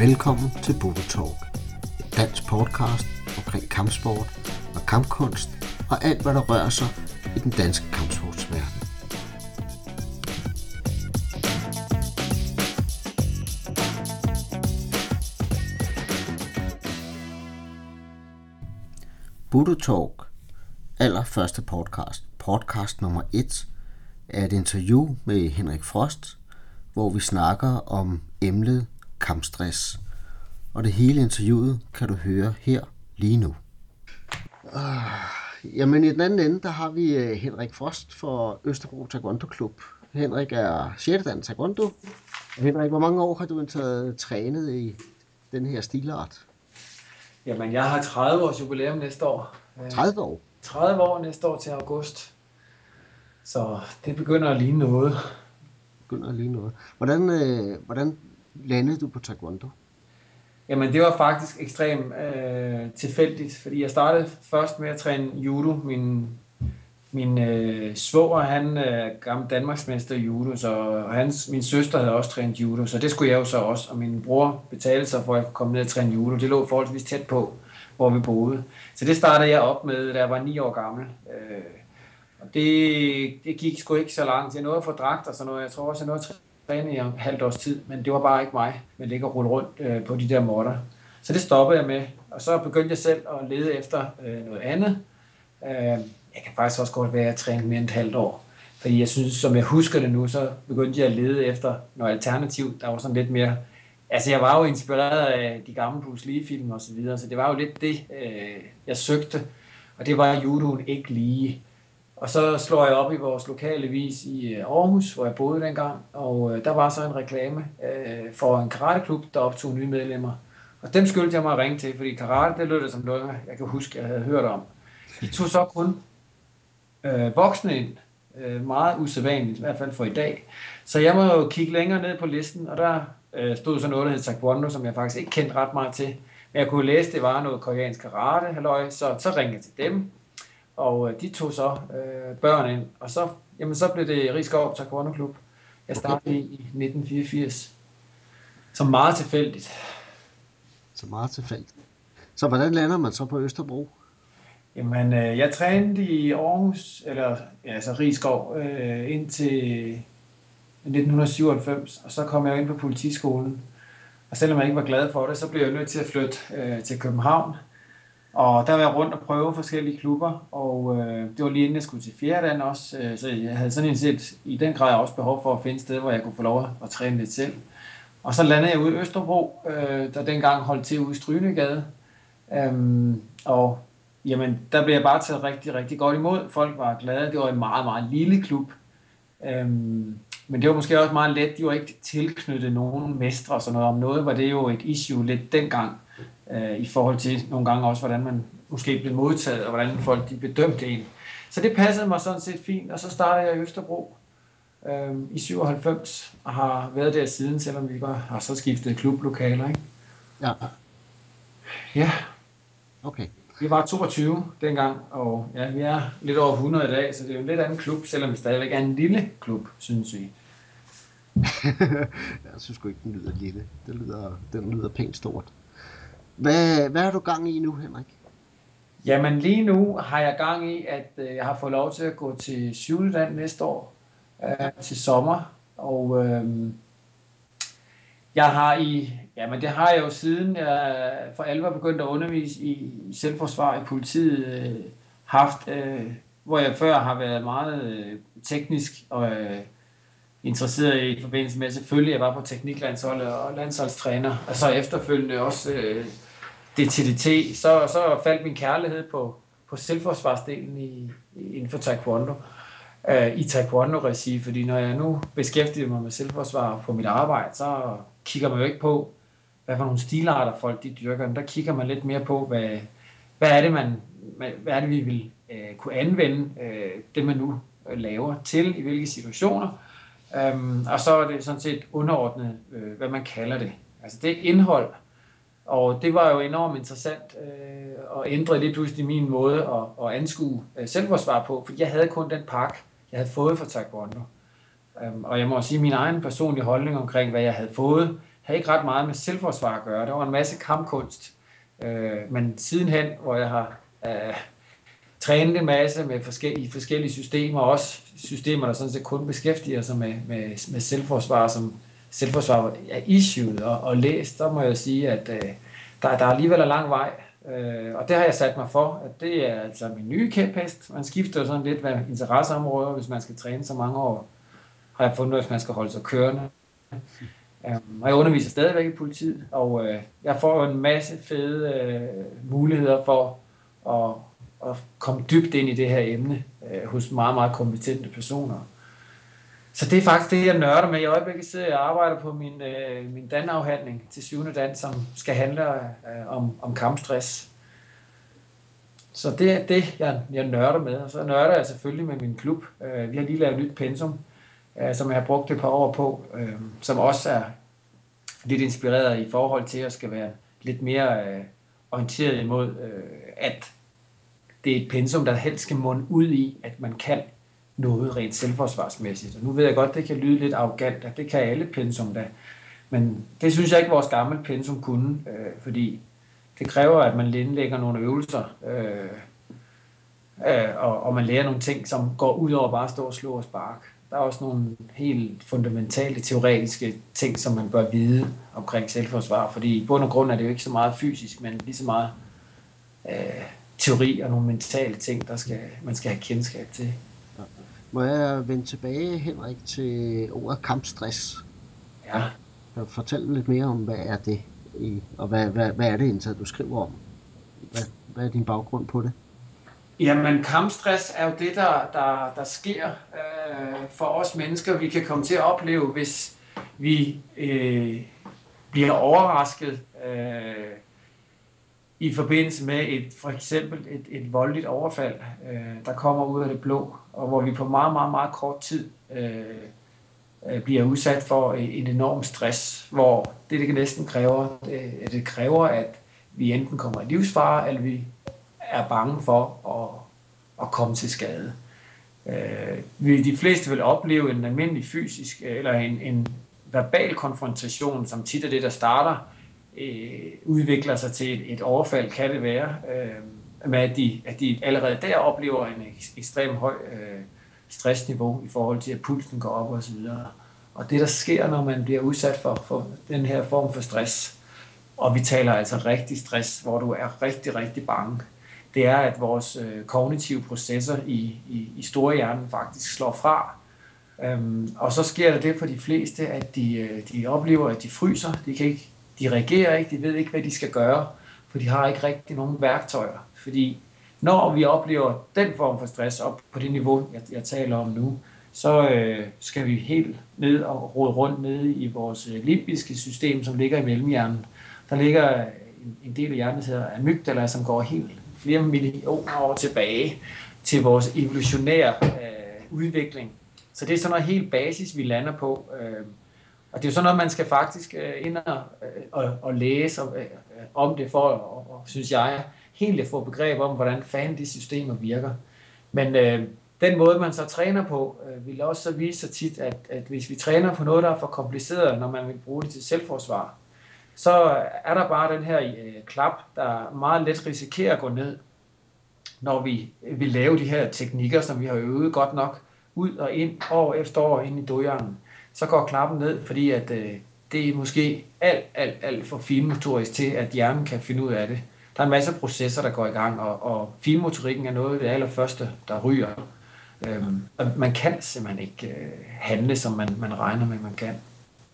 Velkommen til Budo Talk, et dansk podcast omkring kampsport og kampkunst og alt, hvad der rører sig i den danske kampsportsverden. Budo Talk, allerførste podcast, podcast nummer 1, er et interview med Henrik Frost, hvor vi snakker om emnet kampstress. Og det hele interviewet kan du høre her lige nu. Uh, jamen i den anden ende, der har vi uh, Henrik Frost for Østerbro Taekwondo Klub. Henrik er 6. dan Taekwondo. Henrik, hvor mange år har du taget trænet i den her stilart? Jamen, jeg har 30 års jubilæum næste år. 30 år? 30 år næste år til august. Så det begynder at ligne noget. Begynder at ligne noget. Hvordan, øh, hvordan landede du på taekwondo? Jamen, det var faktisk ekstremt øh, tilfældigt, fordi jeg startede først med at træne judo. Min, min øh, svoger, han er øh, gammel Danmarksmester i judo, så hans, min søster havde også trænet judo, så det skulle jeg jo så også. Og min bror betalte sig for, at jeg kunne komme ned og træne judo. Det lå forholdsvis tæt på, hvor vi boede. Så det startede jeg op med, da jeg var 9 år gammel. Øh, og det, det gik sgu ikke så langt. Jeg nåede at få dragt og sådan noget. Jeg tror også, jeg nåede at trænet i en halvt års tid, men det var bare ikke mig, med ligge og rulle rundt øh, på de der måtter. Så det stoppede jeg med, og så begyndte jeg selv at lede efter øh, noget andet. Øh, jeg kan faktisk også godt være, at jeg træne mere end et halvt år. Fordi jeg synes, som jeg husker det nu, så begyndte jeg at lede efter noget alternativ, der var sådan lidt mere... Altså, jeg var jo inspireret af de gamle Bruce Lee-film og så videre, så det var jo lidt det, øh, jeg søgte. Og det var judoen ikke lige. Og så slår jeg op i vores lokale vis i øh, Aarhus, hvor jeg boede dengang, og øh, der var så en reklame øh, for en karateklub, der optog nye medlemmer. Og dem skyldte jeg mig at ringe til, fordi karate, det lød det som noget, jeg kan huske, jeg havde hørt om. De tog så kun øh, voksne ind, øh, meget usædvanligt, i hvert fald for i dag. Så jeg må jo kigge længere ned på listen, og der øh, stod så noget, der hed Taekwondo, som jeg faktisk ikke kendte ret meget til. Men jeg kunne læse, det var noget koreansk karate, halløj, så, så ringede jeg til dem, og øh, de tog så øh, børn ind, og så, jamen, så blev det Rigskov Taekwondo Klub. Jeg startede i 1984. Så meget tilfældigt. Så meget tilfældigt. Så hvordan lander man så på Østerbro? Jamen, øh, jeg trænede i Aarhus, eller ja, altså Rigskov, øh, indtil 1997, og så kom jeg ind på politiskolen. Og selvom jeg ikke var glad for det, så blev jeg nødt til at flytte øh, til København. Og der var jeg rundt og prøve forskellige klubber, og øh, det var lige inden jeg skulle til Fjerdan også, øh, så jeg havde sådan set i den grad også behov for at finde et sted, hvor jeg kunne få lov at træne lidt selv. Og så landede jeg ude i Østerbro, øh, der dengang holdt til ude i Strynegade. Øhm, og jamen, der blev jeg bare taget rigtig, rigtig godt imod. Folk var glade. Det var en meget, meget lille klub. Øhm, men det var måske også meget let. De var ikke tilknyttet nogen mestre og sådan noget. Om noget var det jo et issue lidt dengang øh, i forhold til nogle gange også, hvordan man måske blev modtaget, og hvordan folk de bedømte en. Så det passede mig sådan set fint, og så startede jeg i Østerbro øh, i 97, og har været der siden, selvom vi bare har så skiftet klublokaler, ikke? Ja. Ja. Okay. Vi var 22 dengang, og ja, vi er lidt over 100 i dag, så det er jo en lidt anden klub, selvom vi stadigvæk er en lille klub, synes vi. jeg synes sgu ikke, den lyder lille. Den lyder, den lyder pænt stort. Hvad, hvad har du gang i nu, Henrik? Jamen lige nu har jeg gang i, at øh, jeg har fået lov til at gå til Sydland næste år, øh, til sommer. Og øh, jeg har i, jamen det har jeg jo siden jeg for alvor begyndt at undervise i, selvforsvar i politiet, øh, haft, øh, hvor jeg før har været meget øh, teknisk og øh, interesseret i forbindelse med, selvfølgelig jeg var på tekniklandsholdet og landsholdstræner, og så efterfølgende også øh, DTDT, så, så faldt min kærlighed på, på selvforsvarsdelen i, inden for taekwondo, øh, i taekwondo-regi, fordi når jeg nu beskæftiger mig med selvforsvar på mit arbejde, så kigger man jo ikke på, hvad for nogle stilarter folk de dyrker, men der kigger man lidt mere på, hvad, hvad er det, man, hvad er det, vi vil øh, kunne anvende øh, det, man nu øh, laver til, i hvilke situationer, Um, og så er det sådan set underordnet, øh, hvad man kalder det. Altså det er indhold, og det var jo enormt interessant øh, at ændre lidt pludselig min måde at, at anskue øh, selvforsvar på, for jeg havde kun den pakke, jeg havde fået fra Taekwondo. Øhm, og jeg må sige, at min egen personlige holdning omkring, hvad jeg havde fået, havde ikke ret meget med selvforsvar at gøre. Der var en masse kampkunst. Øh, men sidenhen, hvor jeg har øh, trænet en masse med forskellige, forskellige systemer, også systemer, der sådan set kun beskæftiger sig med, med, med selvforsvar, som selvforsvar er issued og, og læst, så må jeg sige, at øh, der, der alligevel er lang vej. Øh, og det har jeg sat mig for, at det er altså min nye kæphest. Man skifter sådan lidt hvad interesseområder, hvis man skal træne så mange år, har jeg fundet, hvis man skal holde sig kørende. Øh, og jeg underviser stadigvæk i politiet, og øh, jeg får en masse fede øh, muligheder for at, at komme dybt ind i det her emne øh, hos meget, meget kompetente personer. Så det er faktisk det, jeg nørder med. I øjeblikket sidder jeg og arbejder på min, øh, min danafhandling til syvende dan, som skal handle øh, om, om kampstress. Så det er det, jeg, jeg nørder med. Og så nørder jeg selvfølgelig med min klub. Øh, vi har lige lavet et nyt pensum, øh, som jeg har brugt et par år på, øh, som også er lidt inspireret i forhold til at skal være lidt mere øh, orienteret imod, øh, at det er et pensum, der helst skal munde ud i, at man kan noget rent selvforsvarsmæssigt. Og nu ved jeg godt, det kan lyde lidt arrogant, og det kan alle pensum da. Men det synes jeg ikke, vores gamle pensum kunne, øh, fordi det kræver, at man indlægger nogle øvelser, øh, øh, og, og man lærer nogle ting, som går ud over bare at stå og slå og sparke. Der er også nogle helt fundamentale teoretiske ting, som man bør vide omkring selvforsvar, fordi i bund og grund er det jo ikke så meget fysisk, men lige så meget øh, teori og nogle mentale ting, der skal, man skal have kendskab til. Må jeg vende tilbage, Henrik, til ordet kampstress? Ja. Kan fortælle lidt mere om, hvad er det, i, og hvad, hvad, hvad er det egentlig, du skriver om? Hvad, hvad er din baggrund på det? Jamen, kampstress er jo det, der, der, der sker øh, for os mennesker, vi kan komme til at opleve, hvis vi øh, bliver overrasket øh, i forbindelse med et, for eksempel et, et voldeligt overfald, øh, der kommer ud af det blå, og hvor vi på meget, meget, meget kort tid øh, øh bliver udsat for øh, en enorm stress, hvor det, det næsten kræver, det, det kræver, at vi enten kommer i livsfare, eller vi er bange for at, at komme til skade. Øh, de fleste vil opleve en almindelig fysisk eller en, en verbal konfrontation, som tit er det, der starter, øh, udvikler sig til et, et overfald, kan det være, øh, med at de, at de allerede der oplever en ekstrem høj øh, stressniveau i forhold til, at pulsen går op og så videre. Og det, der sker, når man bliver udsat for, for den her form for stress, og vi taler altså rigtig stress, hvor du er rigtig, rigtig bange, det er, at vores øh, kognitive processer i, i, i storhjernen faktisk slår fra. Øhm, og så sker der det for de fleste, at de, øh, de oplever, at de fryser. De, kan ikke, de reagerer ikke, de ved ikke, hvad de skal gøre, for de har ikke rigtig nogen værktøjer. Fordi når vi oplever den form for stress op på det niveau, jeg, jeg taler om nu, så øh, skal vi helt ned og rode rundt nede i vores øh, limbiske system, som ligger i mellemhjernen. Der ligger øh, en, en del af hjernen, der hedder amygdala, som går helt flere millioner år tilbage til vores evolutionære øh, udvikling. Så det er sådan noget helt basis, vi lander på. Øh, og det er jo sådan noget, man skal faktisk øh, ind og, øh, og, og læse og, øh, om det for, og, og, synes jeg, helt at få begreb om, hvordan fanden de systemer virker. Men øh, den måde, man så træner på, øh, vil også så vise sig tit, at, at hvis vi træner på noget, der er for kompliceret, når man vil bruge det til selvforsvar, så er der bare den her øh, klap, der meget let risikerer at gå ned, når vi vil lave de her teknikker, som vi har øvet godt nok, ud og ind, år efter år ind i dojeren, så går klappen ned, fordi at øh, det er måske alt, alt, alt for finmotorisk til, at hjernen kan finde ud af det. Der er en masse processer, der går i gang, og, og finmotorikken er noget af det allerførste, der ryger. Øhm, og man kan simpelthen ikke øh, handle, som man, man regner med, man kan.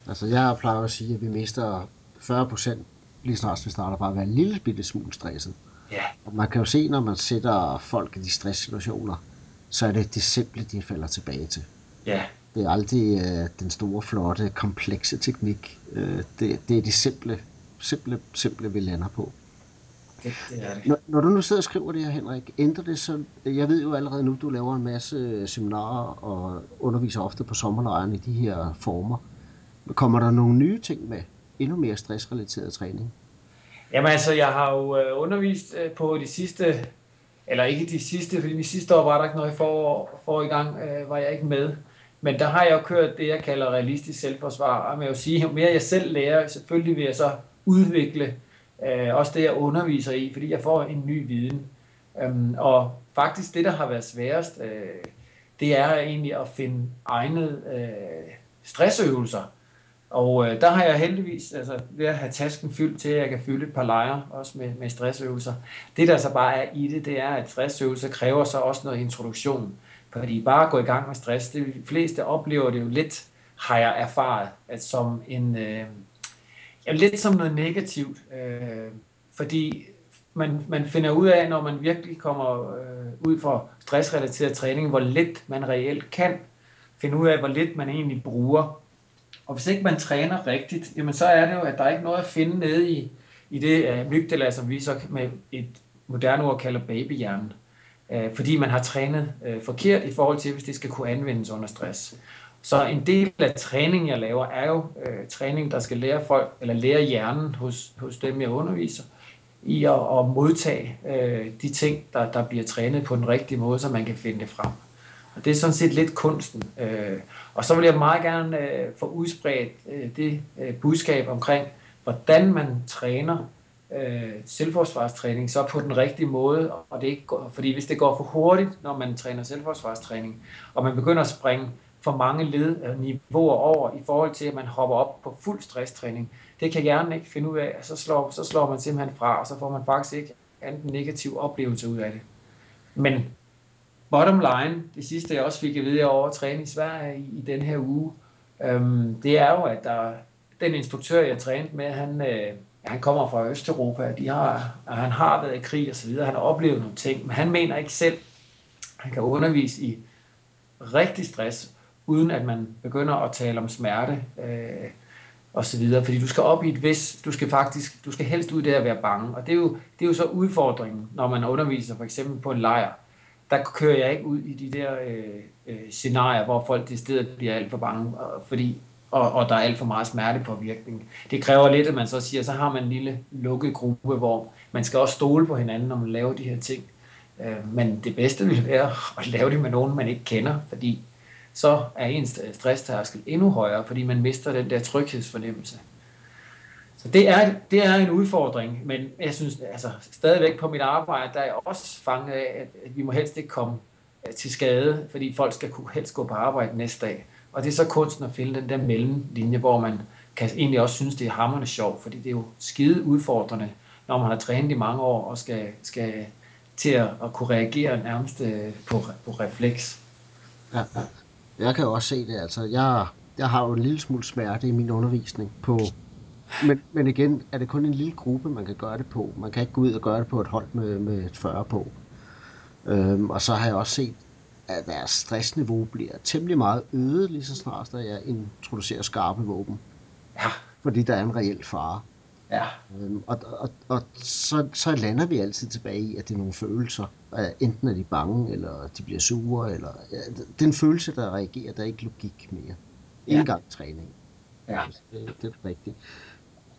Altså, jeg plejer at sige, at vi mister 40 procent, lige snart vi starter bare at være en lille bitte smule stresset. Ja. Og man kan jo se, når man sætter folk i de stresssituationer, så er det det simple, de falder tilbage til. Ja. Det er aldrig øh, den store, flotte, komplekse teknik. Øh, det, det er de simple, simple, simple, vi lander på. Det, det er det. Når, når du nu sidder og skriver det her, Henrik, ændrer det så... Jeg ved jo allerede nu, du laver en masse seminarer og underviser ofte på sommerlejren i de her former. Kommer der nogle nye ting med? endnu mere stressrelateret træning? Jamen altså, jeg har jo øh, undervist øh, på de sidste, eller ikke de sidste, fordi de sidste år var der ikke noget for, for i gang, øh, var jeg ikke med. Men der har jeg jo kørt det, jeg kalder realistisk selvforsvar. Og jeg vil sige, jo mere jeg selv lærer, selvfølgelig vil jeg så udvikle øh, også det, jeg underviser i, fordi jeg får en ny viden. Øhm, og faktisk det, der har været sværest, øh, det er egentlig at finde egnede øh, stressøvelser. Og øh, der har jeg heldigvis, altså ved at have tasken fyldt til, at jeg kan fylde et par lejre, også med, med stressøvelser. Det der så bare er i det, det er, at stressøvelser kræver så også noget introduktion. Fordi bare at gå i gang med stress, det, de fleste oplever det jo lidt, har jeg erfaret, at som en, øh, ja, lidt som noget negativt. Øh, fordi man, man finder ud af, når man virkelig kommer øh, ud for stressrelateret træning, hvor lidt man reelt kan. Finde ud af, hvor lidt man egentlig bruger. Og hvis ikke man træner rigtigt, jamen så er det jo, at der er ikke noget at finde nede i, i det øh, mygdala, som vi så med et moderne ord kalder babyhjernen. Uh, fordi man har trænet øh, forkert i forhold til, hvis det skal kunne anvendes under stress. Så en del af træningen, jeg laver, er jo øh, træning, der skal lære folk, eller lære hjernen hos, hos dem, jeg underviser, i at, at modtage øh, de ting, der, der bliver trænet på den rigtige måde, så man kan finde det frem. Og det er sådan set lidt kunsten. Øh, og så vil jeg meget gerne øh, få udspredt øh, det øh, budskab omkring, hvordan man træner øh, selvforsvarstræning så på den rigtige måde. Og det ikke går, fordi hvis det går for hurtigt, når man træner selvforsvarstræning, og man begynder at springe for mange led, øh, niveauer over i forhold til, at man hopper op på fuld stresstræning, det kan hjernen ikke finde ud af. Så slår, så slår man simpelthen fra, og så får man faktisk ikke anden negativ oplevelse ud af det. Men bottom line, det sidste jeg også fik at vide over at træne i Sverige i, i den her uge, øhm, det er jo, at der, den instruktør, jeg trænede med, han, øh, han kommer fra Østeuropa, de har, og han har været i krig og så videre, han har oplevet nogle ting, men han mener ikke selv, han kan undervise i rigtig stress, uden at man begynder at tale om smerte øh, og så videre, fordi du skal op i et vis, du skal faktisk, du skal helst ud der at være bange, og det er jo, det er jo så udfordringen, når man underviser for eksempel på en lejr, der kører jeg ikke ud i de der øh, øh, scenarier, hvor folk i stedet bliver alt for bange, fordi, og, og der er alt for meget smertepåvirkning. Det kræver lidt, at man så siger, så har man en lille lukket gruppe, hvor man skal også stole på hinanden, når man laver de her ting. Øh, men det bedste vil være at lave det med nogen, man ikke kender, fordi så er ens stresstærskel endnu højere, fordi man mister den der tryghedsfornemmelse. Så det er, det er en udfordring, men jeg synes altså, stadigvæk på mit arbejde, der er jeg også fanget af, at, at vi må helst ikke komme øh, til skade, fordi folk skal kunne helst gå på arbejde næste dag. Og det er så kunsten at finde den der mellemlinje, hvor man kan egentlig også synes, det er hammerende sjovt, fordi det er jo skide udfordrende, når man har trænet i mange år og skal, skal til at, at kunne reagere nærmest øh, på, på refleks. Ja, jeg kan også se det. Altså, jeg, jeg har jo en lille smule smerte i min undervisning på men, men igen, er det kun en lille gruppe, man kan gøre det på. Man kan ikke gå ud og gøre det på et hold med, med et 40 på. Øhm, og så har jeg også set, at deres stressniveau bliver temmelig meget øget, lige så snart der jeg introducerer skarpe våben. Ja. Fordi der er en reel fare. Ja. Øhm, og og, og så, så lander vi altid tilbage i, at det er nogle følelser. Enten er de bange, eller de bliver sure, eller ja, det er en følelse, der reagerer. Der er ikke logik mere. Ja. gang træning. Ja. Det, det er rigtigt.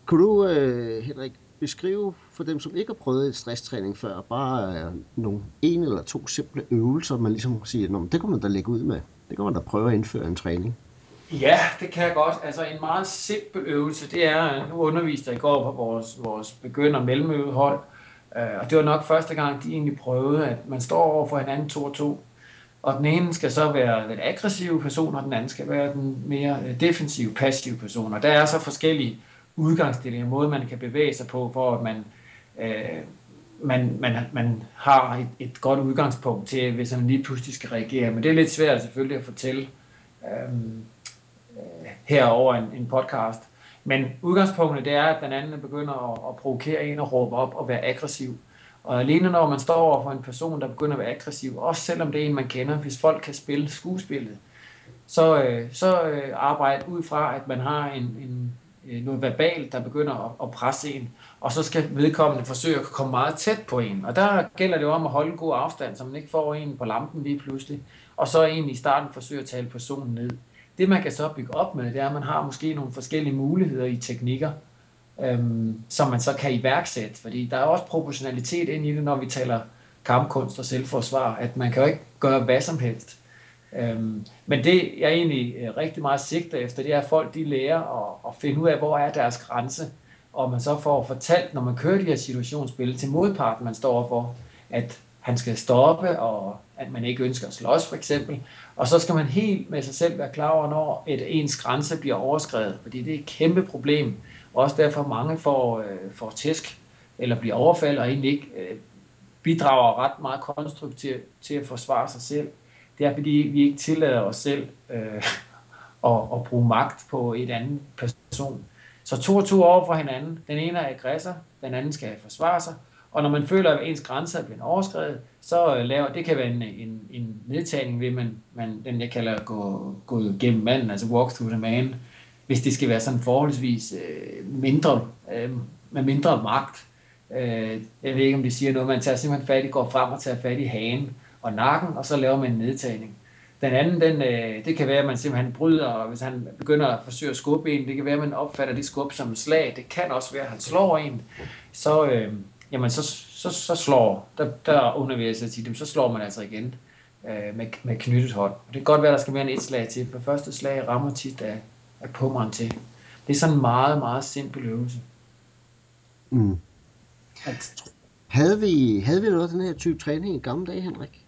Kunne du, øh, Henrik, beskrive for dem, som ikke har prøvet et stresstræning før, bare øh, nogle en eller to simple øvelser, man ligesom siger, det kan man da lægge ud med. Det kan man da prøve at indføre en træning. Ja, det kan jeg godt. Altså en meget simpel øvelse, det er, øh, nu underviste jeg i går på vores, vores begynder mellemøvehold, øh, og det var nok første gang, de egentlig prøvede, at man står over for hinanden to og to, og den ene skal så være den aggressive person, og den anden skal være den mere øh, defensive, passive person. Og der er så forskellige udgangsstilling, en måde, man kan bevæge sig på, for at man, øh, man, man, man har et, et godt udgangspunkt til, hvis man lige pludselig skal reagere. Men det er lidt svært selvfølgelig at fortælle øh, øh, her over en, en podcast. Men udgangspunktet det er, at den anden begynder at, at provokere en og råbe op og være aggressiv. Og alene når man står over for en person, der begynder at være aggressiv, også selvom det er en, man kender, hvis folk kan spille skuespillet, så, øh, så øh, arbejde ud fra, at man har en, en, Øh, noget verbalt, der begynder at, at presse en, og så skal vedkommende forsøge at komme meget tæt på en. Og der gælder det jo om at holde god afstand, så man ikke får en på lampen lige pludselig, og så egentlig i starten forsøge at tale personen ned. Det man kan så bygge op med, det er, at man har måske nogle forskellige muligheder i teknikker, øhm, som man så kan iværksætte, fordi der er også proportionalitet ind i det, når vi taler kampkunst og selvforsvar, at man kan jo ikke gøre hvad som helst. Øhm, men det, jeg egentlig øh, rigtig meget sigter efter, det er, at folk de lærer at, at finde ud af, hvor er deres grænse, og man så får fortalt, når man kører de her situationsspil til modparten, man står for, at han skal stoppe, og at man ikke ønsker at slås for eksempel. Og så skal man helt med sig selv være klar over, når et ens grænse bliver overskrevet, fordi det er et kæmpe problem. Også derfor mange får, øh, får tæsk, eller bliver overfaldet, og egentlig ikke øh, bidrager ret meget konstruktivt til at forsvare sig selv. Det er fordi, vi ikke tillader os selv øh, at, at bruge magt på et andet person. Så to og to over for hinanden. Den ene er aggressor, den anden skal forsvare sig. Og når man føler, at ens grænser er blevet overskrevet, så øh, laver, det kan være en, en, en nedtagning ved, man, man, den jeg kalder gå, gå gennem manden, altså walk through the man, hvis det skal være sådan forholdsvis øh, mindre, øh, med mindre magt. Øh, jeg ved ikke, om det siger noget, man tager simpelthen fat i, går frem og tager fat i hagen og nakken, og så laver man en nedtagning. Den anden, den, øh, det kan være, at man simpelthen bryder, og hvis han begynder at forsøge at skubbe en, det kan være, at man opfatter det skub som et slag. Det kan også være, at han slår en. Så, øh, jamen, så, så, så slår, der, der underviser jeg til dem, så slår man altså igen øh, med, med knyttet hånd. Og det kan godt være, at der skal mere end et slag til, for første slag rammer tit af, af pummeren til. Det er sådan en meget, meget simpel øvelse. Mm. At, havde, vi, havde vi noget af den her type træning i gamle dage, Henrik?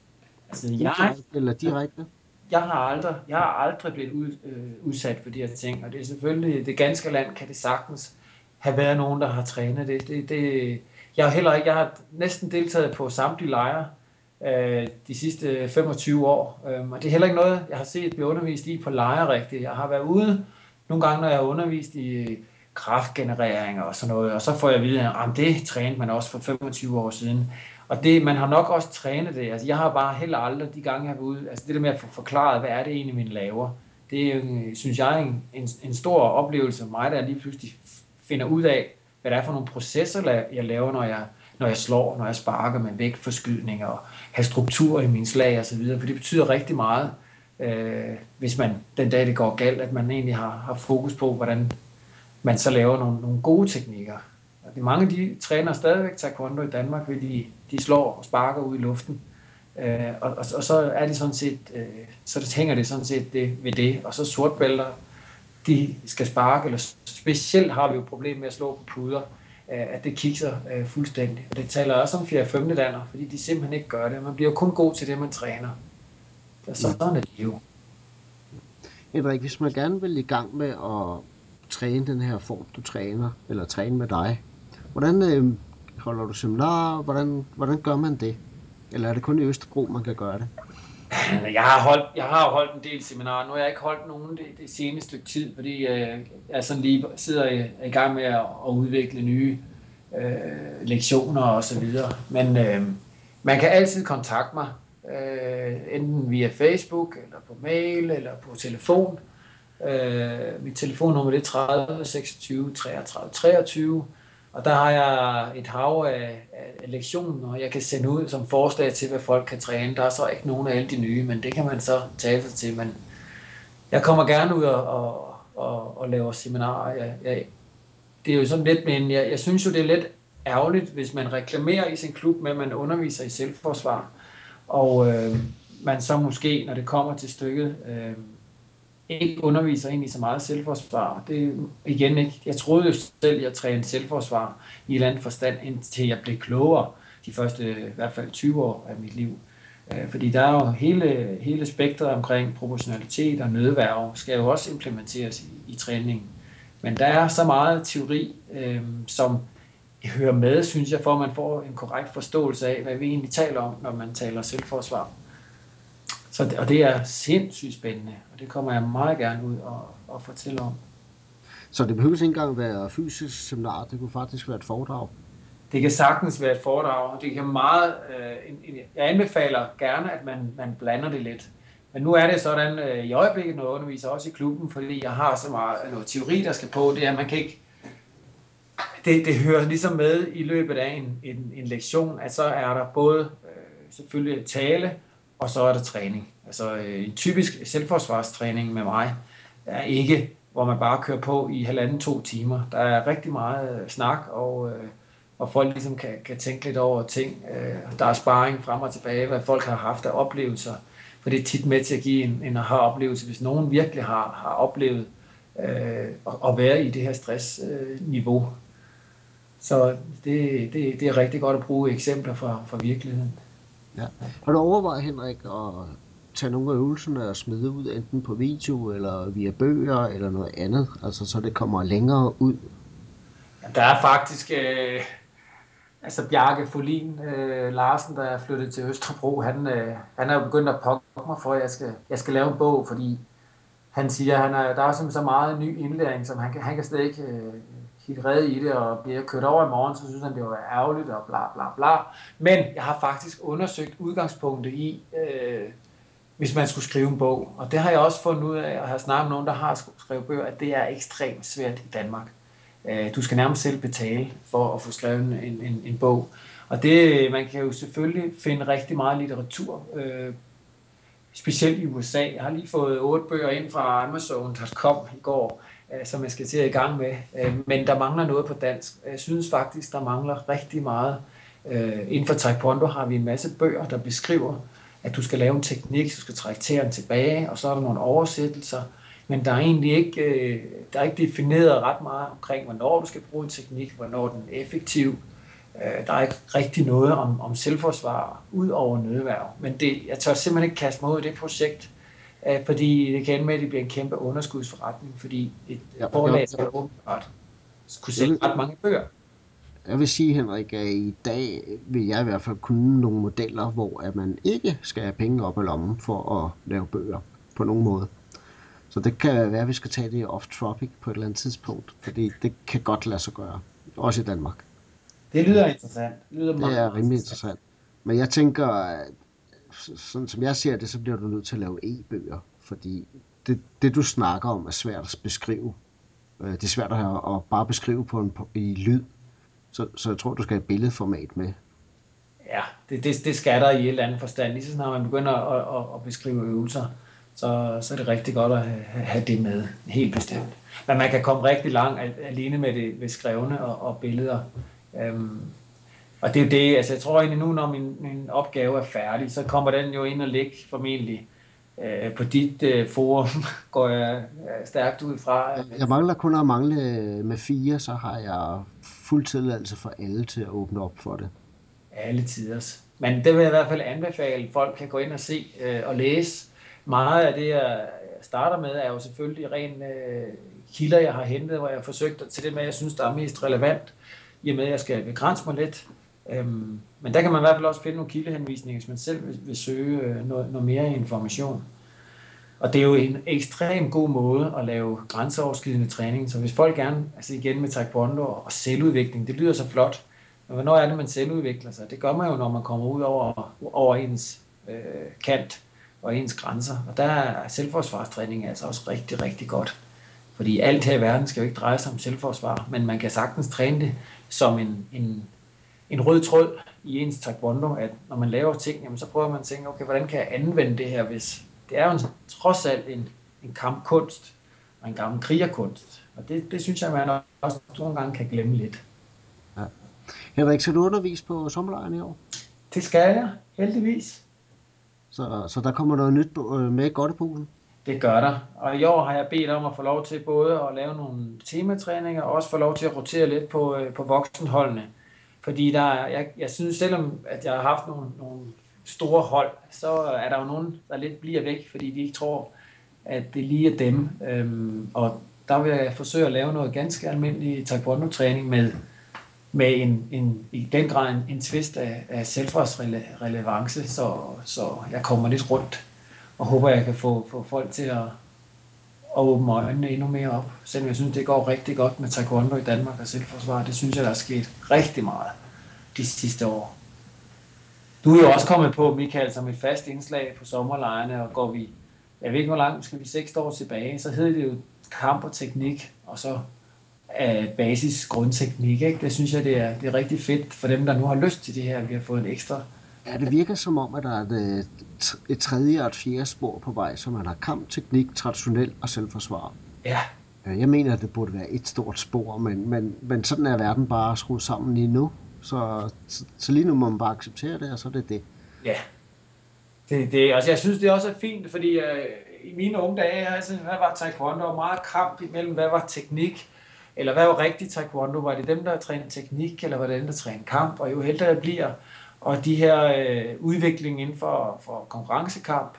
Altså, jeg, eller direkte? Jeg har aldrig, jeg har aldrig blevet ud, øh, udsat for de her ting, og det er selvfølgelig, det ganske land kan det sagtens have været nogen, der har trænet det. det, det jeg har heller ikke, jeg har næsten deltaget på samtlige lejre øh, de sidste 25 år, øh, og det er heller ikke noget, jeg har set blive undervist i på lejre rigtigt. Jeg har været ude nogle gange, når jeg har undervist i kraftgenerering og sådan noget, og så får jeg at vide, at det trænede man også for 25 år siden. Og det, man har nok også trænet det. Altså, jeg har bare heller aldrig de gange, jeg har været ude, altså det der med at få forklaret, hvad er det egentlig, min laver, det er, synes jeg, en, en, en stor oplevelse for mig, der lige pludselig finder ud af, hvad det er for nogle processer, jeg laver, når jeg, når jeg slår, når jeg sparker med vægtforskydning og have struktur i mine slag og så videre, for det betyder rigtig meget, øh, hvis man den dag det går galt, at man egentlig har, har fokus på, hvordan man så laver nogle, nogle gode teknikker. Og det, mange de træner stadigvæk taekwondo i Danmark, ved de, de slår og sparker ud i luften. Øh, og, og, og, så er det sådan set, øh, så det hænger det sådan set det, ved det. Og så sortbælter, de skal sparke, eller specielt har vi jo problem med at slå på puder, øh, at det kikser øh, fuldstændig. Og det taler også om 4. 5. dander, fordi de simpelthen ikke gør det. Man bliver kun god til det, man træner. Så sådan er det jo. Henrik, hvis man gerne vil i gang med at træne den her form, du træner, eller træne med dig, hvordan øh, holder du seminarer? Hvordan, hvordan gør man det? Eller er det kun i Østerbro, man kan gøre det? Øh, jeg har holdt, jeg har holdt en del seminarer. Nu har jeg ikke holdt nogen det, det seneste stykke tid, fordi øh, jeg sådan lige sidder i, i gang med at, at udvikle nye øh, lektioner og så videre. Men øh, man kan altid kontakte mig, øh, enten via Facebook, eller på mail, eller på telefon. Øh, mit telefonnummer er 30 26 33 23. Og der har jeg et hav af, af lektioner, jeg kan sende ud som forslag til, hvad folk kan træne. Der er så ikke nogen af alle de nye, men det kan man så tale sig til. Men jeg kommer gerne ud og, og, og, og laver seminarer. Jeg, jeg, det er jo sådan lidt, men jeg, jeg synes jo, det er lidt ærgerligt, hvis man reklamerer i sin klub med, at man underviser i selvforsvar, og øh, man så måske, når det kommer til stykket, øh, ikke underviser egentlig så meget selvforsvar. Det er igen ikke. Jeg troede jo selv, at jeg trænede selvforsvar i et eller andet forstand, indtil jeg blev klogere de første i hvert fald 20 år af mit liv. Øh, fordi der er jo hele, hele spektret omkring proportionalitet og nødværv, skal jo også implementeres i, i træningen. Men der er så meget teori, øh, som hører med, synes jeg, for at man får en korrekt forståelse af, hvad vi egentlig taler om, når man taler selvforsvar. Så og det er sindssygt spændende, og det kommer jeg meget gerne ud og, og fortælle om. Så det behøver ikke engang være fysisk seminar, det kunne faktisk være et foredrag? Det kan sagtens være et foredrag, og det kan meget, øh, jeg anbefaler gerne, at man, man blander det lidt. Men nu er det sådan øh, i øjeblikket, når jeg underviser også i klubben, fordi jeg har så meget noget teori, der skal på, det er, at man kan ikke, det, det hører ligesom med i løbet af en, en, en lektion, at så er der både øh, selvfølgelig tale, og så er der træning. Altså øh, en typisk selvforsvarstræning med mig er ikke, hvor man bare kører på i halvanden to timer. Der er rigtig meget øh, snak, og, øh, og folk ligesom kan, kan tænke lidt over ting. Der er sparring frem og tilbage, hvad folk har haft af oplevelser. for det er tit med til at give en, en aha-oplevelse, hvis nogen virkelig har, har oplevet øh, at, at være i det her stressniveau. Øh, så det, det, det er rigtig godt at bruge eksempler fra, fra virkeligheden. Ja. Har du overvejet, Henrik, at tage nogle af øvelserne og smide ud, enten på video eller via bøger eller noget andet, altså så det kommer længere ud? Ja, der er faktisk, øh, altså Bjarke Folin øh, Larsen, der er flyttet til Østerbro, han, øh, han er jo begyndt at pokke mig for, at jeg skal, jeg skal lave en bog, fordi han siger, at han er, der er simpelthen så meget ny indlæring, som han kan, han kan slet ikke øh, gik red i det, og bliver kørt over i morgen, så synes han, det var ærgerligt, og bla bla bla. Men jeg har faktisk undersøgt udgangspunktet i, øh, hvis man skulle skrive en bog. Og det har jeg også fundet ud af, og har snakket med nogen, der har skrevet bøger, at det er ekstremt svært i Danmark. Øh, du skal nærmest selv betale for at få skrevet en, en, en bog. Og det, man kan jo selvfølgelig finde rigtig meget litteratur, øh, specielt i USA. Jeg har lige fået otte bøger ind fra Amazon.com i går, øh, som jeg skal til at i gang med. Øh, men der mangler noget på dansk. Jeg synes faktisk, der mangler rigtig meget. Øh, inden for Taekwondo har vi en masse bøger, der beskriver, at du skal lave en teknik, du skal trække tæren tilbage, og så er der nogle oversættelser, men der er egentlig ikke, øh, der er ikke defineret ret meget omkring, hvornår du skal bruge en teknik, hvornår den er effektiv. Øh, der er ikke rigtig noget om, om selvforsvar ud over nødværv. Men det, jeg tør simpelthen ikke kaste mig ud i det projekt, øh, fordi det kan ende med, at det bliver en kæmpe underskudsforretning, fordi et ja, forlag skal åbenbart kunne sælge ret mange bøger. Jeg vil sige, Henrik, at i dag vil jeg i hvert fald kunne nogle modeller, hvor at man ikke skal have penge op i lommen for at lave bøger på nogen måde. Så det kan være, at vi skal tage det off-topic på et eller andet tidspunkt, fordi det kan godt lade sig gøre, også i Danmark. Det lyder interessant. Det, lyder det er rimelig interessant. Men jeg tænker, at sådan som jeg ser det, så bliver du nødt til at lave e-bøger, fordi det, det du snakker om er svært at beskrive. Øh, det er svært at, at bare beskrive på en, i lyd, så, så jeg tror, du skal have billedformat med. Ja, det, det, det skal der i et eller andet forstand. Lige så snart man begynder at, at, at beskrive øvelser, så, så er det rigtig godt at have, have det med, helt bestemt. Men man kan komme rigtig langt alene med det ved skrevne og, og billeder. Øhm, og det er jo det, altså jeg tror egentlig nu, når min, min opgave er færdig, så kommer den jo ind og ligge formentlig øh, på dit øh, forum, går jeg øh, stærkt ud fra. Jeg mangler kun at mangle med fire, så har jeg fuld tilladelse for alle til at åbne op for det. Alle tiders. Men det vil jeg i hvert fald anbefale, folk kan gå ind og se øh, og læse. Meget af det, jeg starter med, er jo selvfølgelig ren øh, kilder, jeg har hentet, hvor jeg har forsøgt at til det med, jeg synes, der er mest relevant, i og med, at jeg skal begrænse mig lidt. Øhm, men der kan man i hvert fald også finde nogle kildehenvisninger, hvis man selv vil, vil søge øh, noget, noget mere information. Og det er jo en ekstrem god måde at lave grænseoverskridende træning. Så hvis folk gerne, altså igen med taekwondo og selvudvikling, det lyder så flot, men hvornår er det, man selvudvikler sig? Det gør man jo, når man kommer ud over, over ens øh, kant og ens grænser. Og der er selvforsvarstræning altså også rigtig, rigtig godt. Fordi alt her i verden skal jo ikke dreje sig om selvforsvar, men man kan sagtens træne det som en, en, en rød tråd i ens taekwondo, at når man laver ting, jamen, så prøver man at tænke, okay, hvordan kan jeg anvende det her, hvis det er jo en, trods alt en, en kampkunst og en gammel krigerkunst. Og det, det synes jeg, man også nogle gange kan glemme lidt. Ja. Henrik, skal du undervise på sommerlejren i år? Det skal jeg, heldigvis. Så, så der kommer noget nyt øh, med i polen? Det gør der. Og i år har jeg bedt om at få lov til både at lave nogle tematræninger, og også få lov til at rotere lidt på, øh, på voksenholdene. Fordi der, jeg, jeg synes, selvom at jeg har haft nogle, nogle store hold, så er der jo nogen, der lidt bliver væk, fordi de ikke tror, at det lige er dem. Øhm, og der vil jeg forsøge at lave noget ganske almindelig taekwondo-træning med, med en, en, i den grad en, en twist af, af selvforsrelevance, så, så jeg kommer lidt rundt og håber, jeg kan få, få folk til at, at åbne øjnene endnu mere op. Selvom jeg synes, det går rigtig godt med taekwondo i Danmark og selvforsvar. Det synes jeg, der er sket rigtig meget de sidste år. Du er jo også kommet på, Michael, som et fast indslag på sommerlejrene, og går vi, jeg ved ikke hvor langt, skal vi seks år tilbage, så hed det jo kamp og teknik, og så af basis grundteknik. Ikke? Det synes jeg, det er, det er rigtig fedt for dem, der nu har lyst til det her, at vi har fået en ekstra Ja, det virker som om, at der er et, et tredje og et fjerde spor på vej, så man har kamp, teknik, traditionel og selvforsvar. Ja. Jeg mener, at det burde være et stort spor, men, men, men sådan er verden bare skruet sammen lige nu. Så, så, så lige nu må man bare acceptere det, og så er det det. Ja, Det, det, altså jeg synes, det også er fint, fordi øh, i mine unge dage, altså, hvad var taekwondo? Og meget kamp imellem, hvad var teknik, eller hvad var rigtig taekwondo? Var det dem, der trænede teknik, eller var det dem, der trænede kamp? Og jo ældre jeg bliver, og de her øh, udvikling inden for, for konkurrencekamp,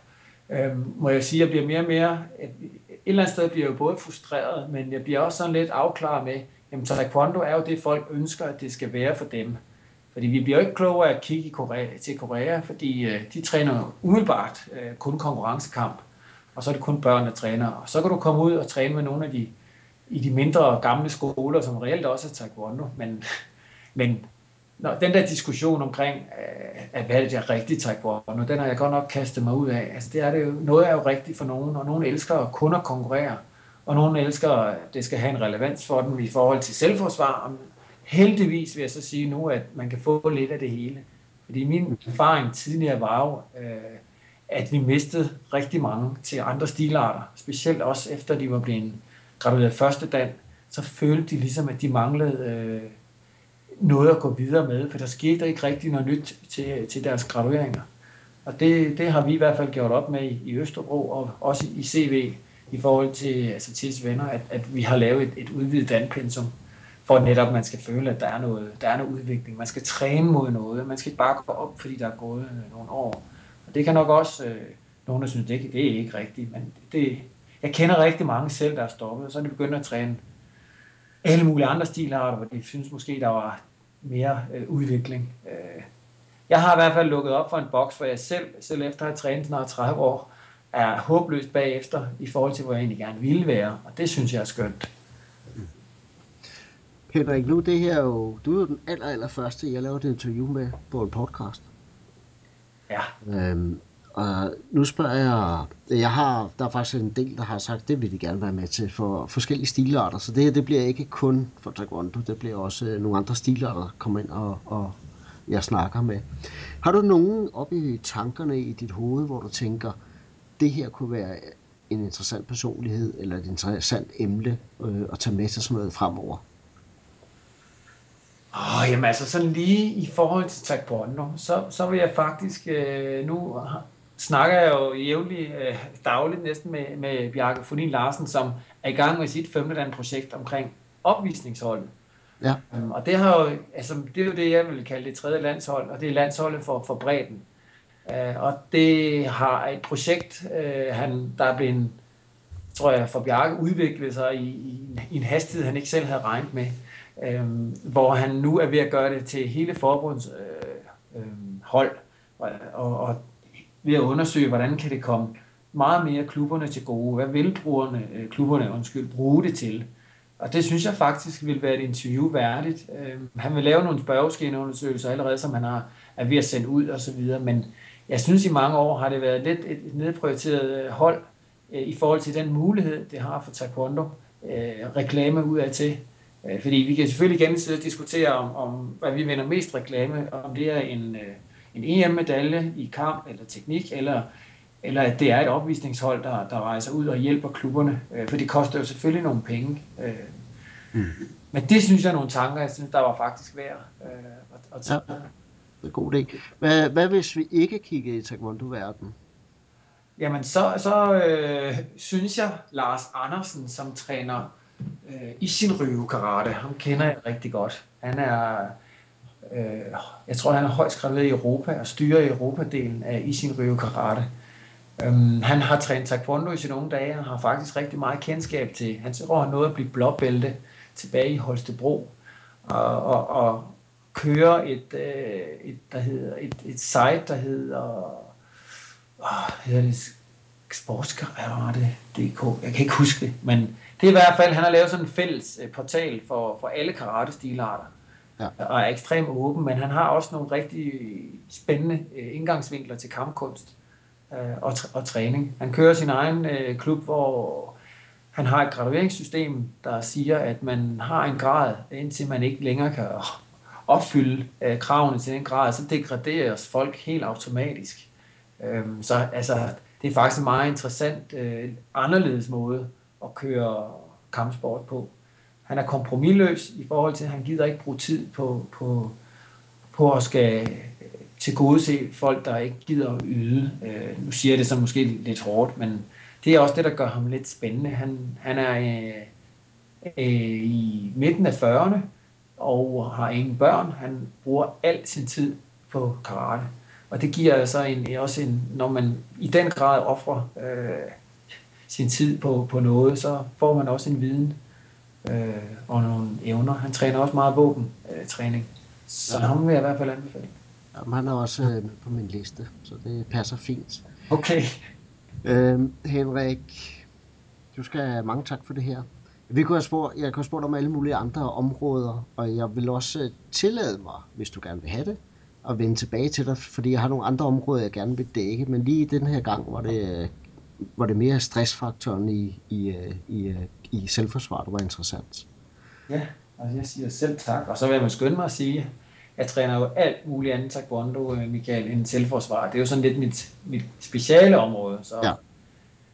øh, må jeg sige, at jeg bliver mere og mere, et, et eller andet sted bliver jeg jo både frustreret, men jeg bliver også sådan lidt afklaret med, jamen taekwondo er jo det, folk ønsker, at det skal være for dem. Fordi vi bliver jo ikke klogere at kigge i Korea, til Korea, fordi øh, de træner umiddelbart øh, kun konkurrencekamp, og så er det kun børn, der træner. Og så kan du komme ud og træne med nogle af de, i de mindre gamle skoler, som reelt også er taekwondo, men, men når den der diskussion omkring, øh, at hvad det er rigtigt taekwondo, den har jeg godt nok kastet mig ud af. Altså, det er det jo, noget er jo rigtigt for nogen, og nogen elsker kun at konkurrere, og nogen elsker, at det skal have en relevans for dem i forhold til selvforsvar. Heldigvis vil jeg så sige nu, at man kan få lidt af det hele. Fordi min erfaring tidligere var jo, øh, at vi mistede rigtig mange til andre stilarter, specielt også efter de var blevet gradueret første dan, så følte de ligesom, at de manglede øh, noget at gå videre med, for der skete ikke rigtig noget nyt til, til deres gradueringer. Og det, det har vi i hvert fald gjort op med i, i Østerbro og også i CV i forhold til altså til venner, at, at vi har lavet et, et udvidet danpensum, for at netop man skal føle, at der er, noget, der er noget udvikling. Man skal træne mod noget. Man skal ikke bare gå op, fordi der er gået øh, nogle år. Og det kan nok også, øh, nogen der synes, det, det er ikke rigtigt, men det, jeg kender rigtig mange selv, der er stoppet, og så er de begyndt at træne alle mulige andre stilarter, hvor de synes måske, der var mere øh, udvikling. Øh, jeg har i hvert fald lukket op for en boks, hvor jeg selv, selv efter at have trænet snart 30 år, er håbløst bagefter i forhold til, hvor jeg egentlig gerne ville være, og det synes jeg er skønt. Henrik, nu det her jo, du er jo den aller, aller første, jeg lavede et interview med på en podcast. Ja. Øhm, og nu spørger jeg, jeg har, der er faktisk en del, der har sagt, det vil de gerne være med til for forskellige stilarter, så det her, det bliver ikke kun for taekwondo, det bliver også øh, nogle andre stilarter, der kommer ind og, og jeg snakker med. Har du nogen op i tankerne i dit hoved, hvor du tænker, det her kunne være en interessant personlighed, eller et interessant emne øh, at tage med til sådan noget fremover? Åh, jamen altså sådan lige i forhold til taekwondo, så, så vil jeg faktisk, øh, nu snakker jeg jo jævnligt øh, dagligt næsten med, med Bjarke Funin Larsen, som er i gang med sit femte projekt omkring opvisningsholdet. Ja. Um, og det, har jo, altså, det er jo det, jeg vil kalde det tredje landshold, og det er landsholdet for, for bredden. Uh, og det har et projekt, uh, han, der er blevet, tror jeg, for Bjarke udviklet sig i, i, i en hastighed, han ikke selv havde regnet med. Um, hvor han nu er ved at gøre det til hele forbunds uh, um, hold. Og, og, og ved at undersøge, hvordan kan det komme meget mere klubberne til gode. Hvad vil brugerne, øh, klubberne undskyld, bruge det til? Og det synes jeg faktisk vil være et interview værdigt. Øhm, han vil lave nogle spørgeskemaundersøgelser allerede, som han har, er ved at sende ud og så videre. Men jeg synes i mange år har det været lidt et nedprioriteret øh, hold øh, i forhold til den mulighed, det har for taekwondo. Reklame ud af til. Fordi vi kan selvfølgelig igen diskutere om, om hvad vi vinder mest reklame, om det er en, en EM-medalje i kamp eller teknik, eller, eller at det er et opvisningshold, der, der rejser ud og hjælper klubberne, øh, for det koster jo selvfølgelig nogle penge. Øh, mm. Men det synes jeg er nogle tanker, jeg synes, der var faktisk værd øh, at, at tage. Ja, det er god idé. Hvad, hvad hvis vi ikke kigger i taekwondo-verdenen? Jamen, så, så øh, synes jeg, Lars Andersen, som træner øh, i sin Karate, ham kender jeg rigtig godt. Han er øh, jeg tror, han er højst graderet i Europa og styrer i Europa-delen af Ishin Ryo Karate. Øhm, han har trænet taekwondo i sine unge dage, og har faktisk rigtig meget kendskab til. Han tror, han nåede at blive blåbælte tilbage i Holstebro og, og, og køre et, øh, et, der hedder, et, et site, der hedder, åh, hedder det sportskarriere, det DK, jeg kan ikke huske det, men det er i hvert fald, han har lavet sådan en fælles øh, portal for, for alle karate-stilarter ja. og er ekstremt åben, men han har også nogle rigtig spændende øh, indgangsvinkler til kampkunst øh, og, og træning. Han kører sin egen øh, klub, hvor han har et gradueringssystem, der siger, at man har en grad, indtil man ikke længere kan opfylde øh, kravene til den grad, så degraderes folk helt automatisk. Øhm, så altså, det er faktisk en meget interessant, øh, anderledes måde at køre kampsport på han er kompromilløs i forhold til, at han gider ikke bruge tid på, på, på at skal øh, til gode se folk, der ikke gider at yde. Øh, nu siger jeg det så måske lidt hårdt, men det er også det, der gør ham lidt spændende. Han, han er øh, øh, i midten af 40'erne og har ingen børn. Han bruger al sin tid på karate. Og det giver altså en, også en, når man i den grad offrer øh, sin tid på, på noget, så får man også en viden øh, og nogle evner. Han træner også meget våbentræning. Øh, træning. så ja. ham vil jeg i hvert fald anbefale. Jamen, han er også øh, på min liste, så det passer fint. Okay. Øhm, Henrik, du skal have mange tak for det her. Vi kunne have spurgt, jeg kunne have spurgt om alle mulige andre områder, og jeg vil også øh, tillade mig, hvis du gerne vil have det, at vende tilbage til dig, fordi jeg har nogle andre områder, jeg gerne vil dække, men lige den her gang var det, var det mere stressfaktoren i, i, øh, i, øh, i selvforsvar, der var interessant. Ja, altså jeg siger selv tak, og så vil jeg skynde mig at sige, jeg træner jo alt muligt andet taekwondo, Michael, end selvforsvar. Det er jo sådan lidt mit, mit speciale område, så ja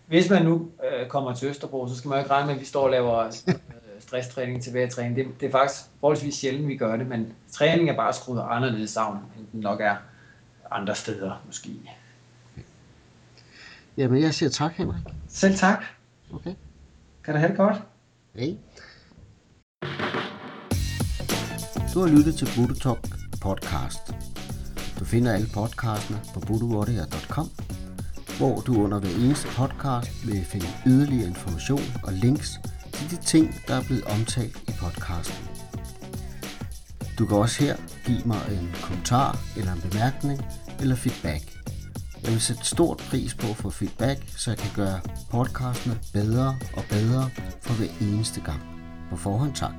hvis man nu øh, kommer til Østerbro, så skal man jo ikke regne med, at vi står og laver øh, stresstræning til hver træning. Det, det er faktisk forholdsvis sjældent, vi gør det, men træning er bare skruet anderledes sammen, end den nok er andre steder måske. Jamen, jeg siger tak, Henrik. Selv tak. Okay. Kan du have det godt? Hej. Du har lyttet til Budo Talk podcast. Du finder alle podcastene på budowarrior.com hvor du under hver eneste podcast vil finde yderligere information og links til de ting, der er blevet omtalt i podcasten. Du kan også her give mig en kommentar eller en bemærkning eller feedback. Jeg vil sætte stort pris på at få feedback, så jeg kan gøre podcastene bedre og bedre for hver eneste gang. På forhånd tak.